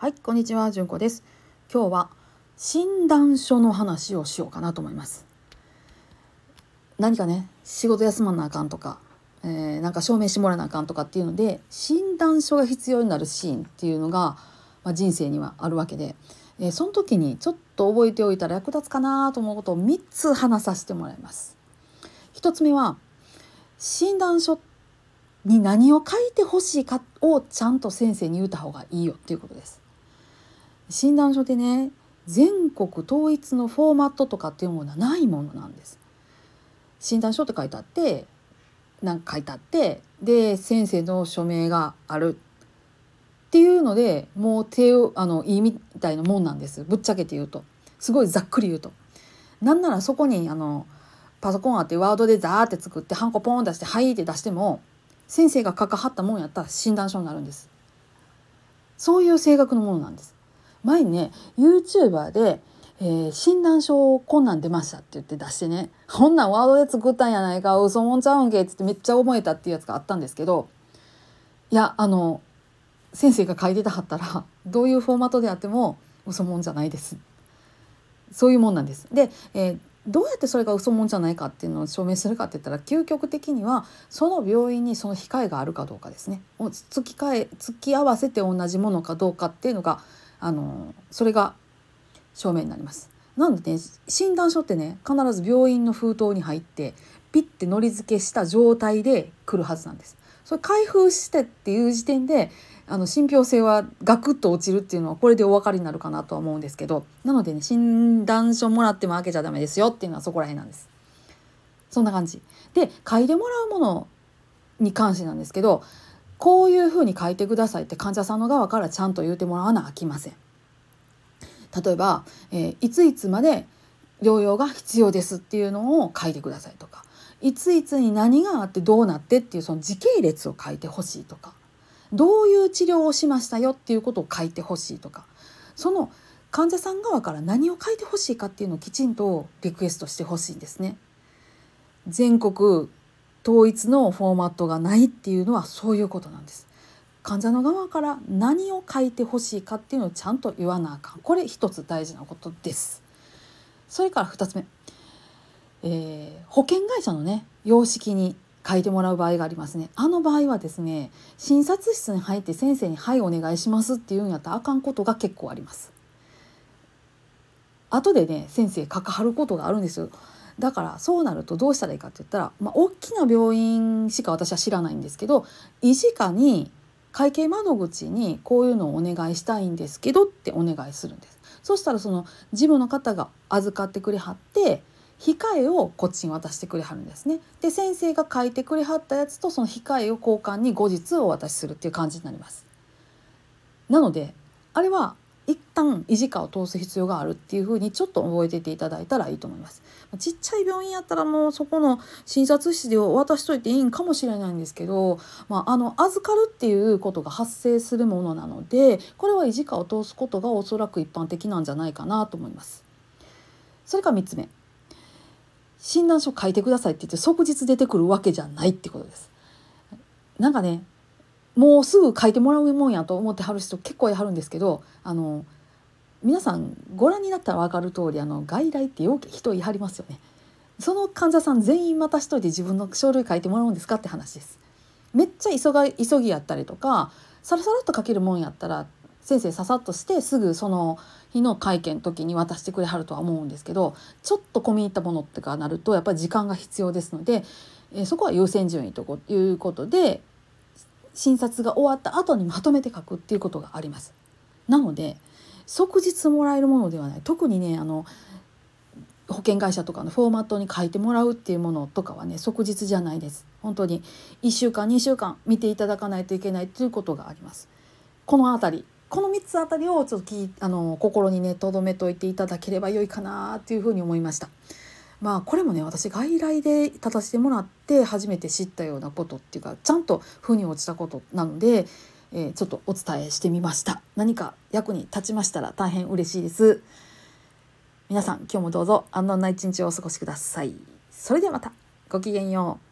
はい、こんにちは、じゅんこです。今日は診断書の話をしようかなと思います。何かね、仕事休まなあかんとか、えーなんか証明してもらわなあかんとかっていうので、診断書が必要になるシーンっていうのが、まあ、人生にはあるわけで、えーその時にちょっと覚えておいたら役立つかなと思うことを3つ話させてもらいます。1つ目は、診断書に何を書いてほしいかをちゃんと先生に言った方がいいよっていうことです。診断書でね全国統一のフォーマットとかっていうものはないものなんです。診断書って書いてあってなんか書いてあってで先生の署名があるっていうのでもう手をあのいいみたいなもんなんですぶっちゃけて言うとすごいざっくり言うと。なんならそこにあのパソコンあってワードでザーって作ってハンコポン出して「はい」って出しても先生が書かはったもんやったら診断書になるんです。そういう性格のものなんです。前にね YouTuber で、えー診断書こんなん出ましたって言って出してね「こんなんワードで作ったんやないか嘘もんちゃうんけ」っつってめっちゃ思えたっていうやつがあったんですけどいやあの先生が書いてたはったら どういうフォーマットであっても嘘もんじゃないです。そういうもんなんです。で、えーどうやってそれが嘘もんじゃないかっていうのを証明するかって言ったら究極的にはその病院にその控えがあるかどうかですね。を突き替え突き合わせて同じものかどうかっていうのがあのそれが証明になります。なのでね診断書ってね必ず病院の封筒に入ってピッてのり付けした状態で来るはずなんです。それ開封してっていう時点であの信憑性はガクッと落ちるっていうのはこれでお分かりになるかなとは思うんですけどなのでね診断書もらっても開けちゃダメですよっていうのはそこら辺なんです。そんな感じ。で書いてもらうものに関してなんですけどこういうふうに書いてくださいって患者さんの側からちゃんと言うてもらわなあきません。例えば、えーいついつまで療養が必要ですっていうのを書いてくださいとかいついつに何があってどうなってっていうその時系列を書いてほしいとかどういう治療をしましたよっていうことを書いてほしいとかその患者さん側から何を書いてほしいかっていうのをきちんとリクエストしてほしいんですね。全国統一のフォーマットがないっていうのはそういうことなんです。患者の側から何を書いてほしいかっていうのをちゃんと言わなあかんこれ一つ大事なことです。それから二つ目、えー保険会社のね様式に書いてもらう場合がありますねあの場合はですね診察室に入って先生に「はいお願いします」って言うんやったらあかんことが結構あります。後でね先生書かはることがあるんですよ。だからそうなるとどうしたらいいかって言ったら、まあ、大きな病院しか私は知らないんですけど医師課に会計窓口にこういうのをお願いしたいんですけどってお願いするんです。そしたらその事務の方が預かってくれはって控えをこっちに渡してくれはるんですね。で先生が書いてくれはったやつとその控えを交換に後日お渡しするっていう感じになります。なのであれは一旦維持課を通す必要があるっていうふうにちょっと覚えてていただいたらいいと思います。ちっちゃい病院やったらもうそこの診察室で渡しといていいんかもしれないんですけど、まあ、あの預かるっていうことが発生するものなのでこれは維持課を通すことがおそらく一般的なんじゃないかなと思います。それから3つ目診断書書いてくださいって言って即日出てくるわけじゃないってことです。なんかねもうすぐ書いてもらうもんやと思ってはる人結構いはるんですけどあの皆さんご覧になったら分かる通りあの外来ってよく人いはりますよね。その患者さん全員また一人で自分の書類書いてもらうんですかって話です。めっちゃ急が急ぎやったりとかさらさらっと書けるもんやったら先生ささっとしてすぐその日の会見の時に渡してくれはるとは思うんですけどちょっと込み入ったものってかなるとやっぱり時間が必要ですので、えそこは優先順位ということで診察が終わった後にまとめて書くっていうことがあります。なので即日もらえるものではない。特にねあの保険会社とかのフォーマットに書いてもらうっていうものとかはね即日じゃないです。本当に1週間2週間見ていただかないといけないということがあります。この辺りこの3つあたりをちょっときあの心にね留めといていただければ良いかなっていうふうに思いました。まあこれもね私外来で立たせてもらって初めて知ったようなことっていうかちゃんと腑に落ちたことなので、えーちょっとお伝えしてみました。何か役に立ちましたら大変嬉しいです。皆さん今日もどうぞ安穏な一日をお過ごしください。それではまた。ごきげんよう。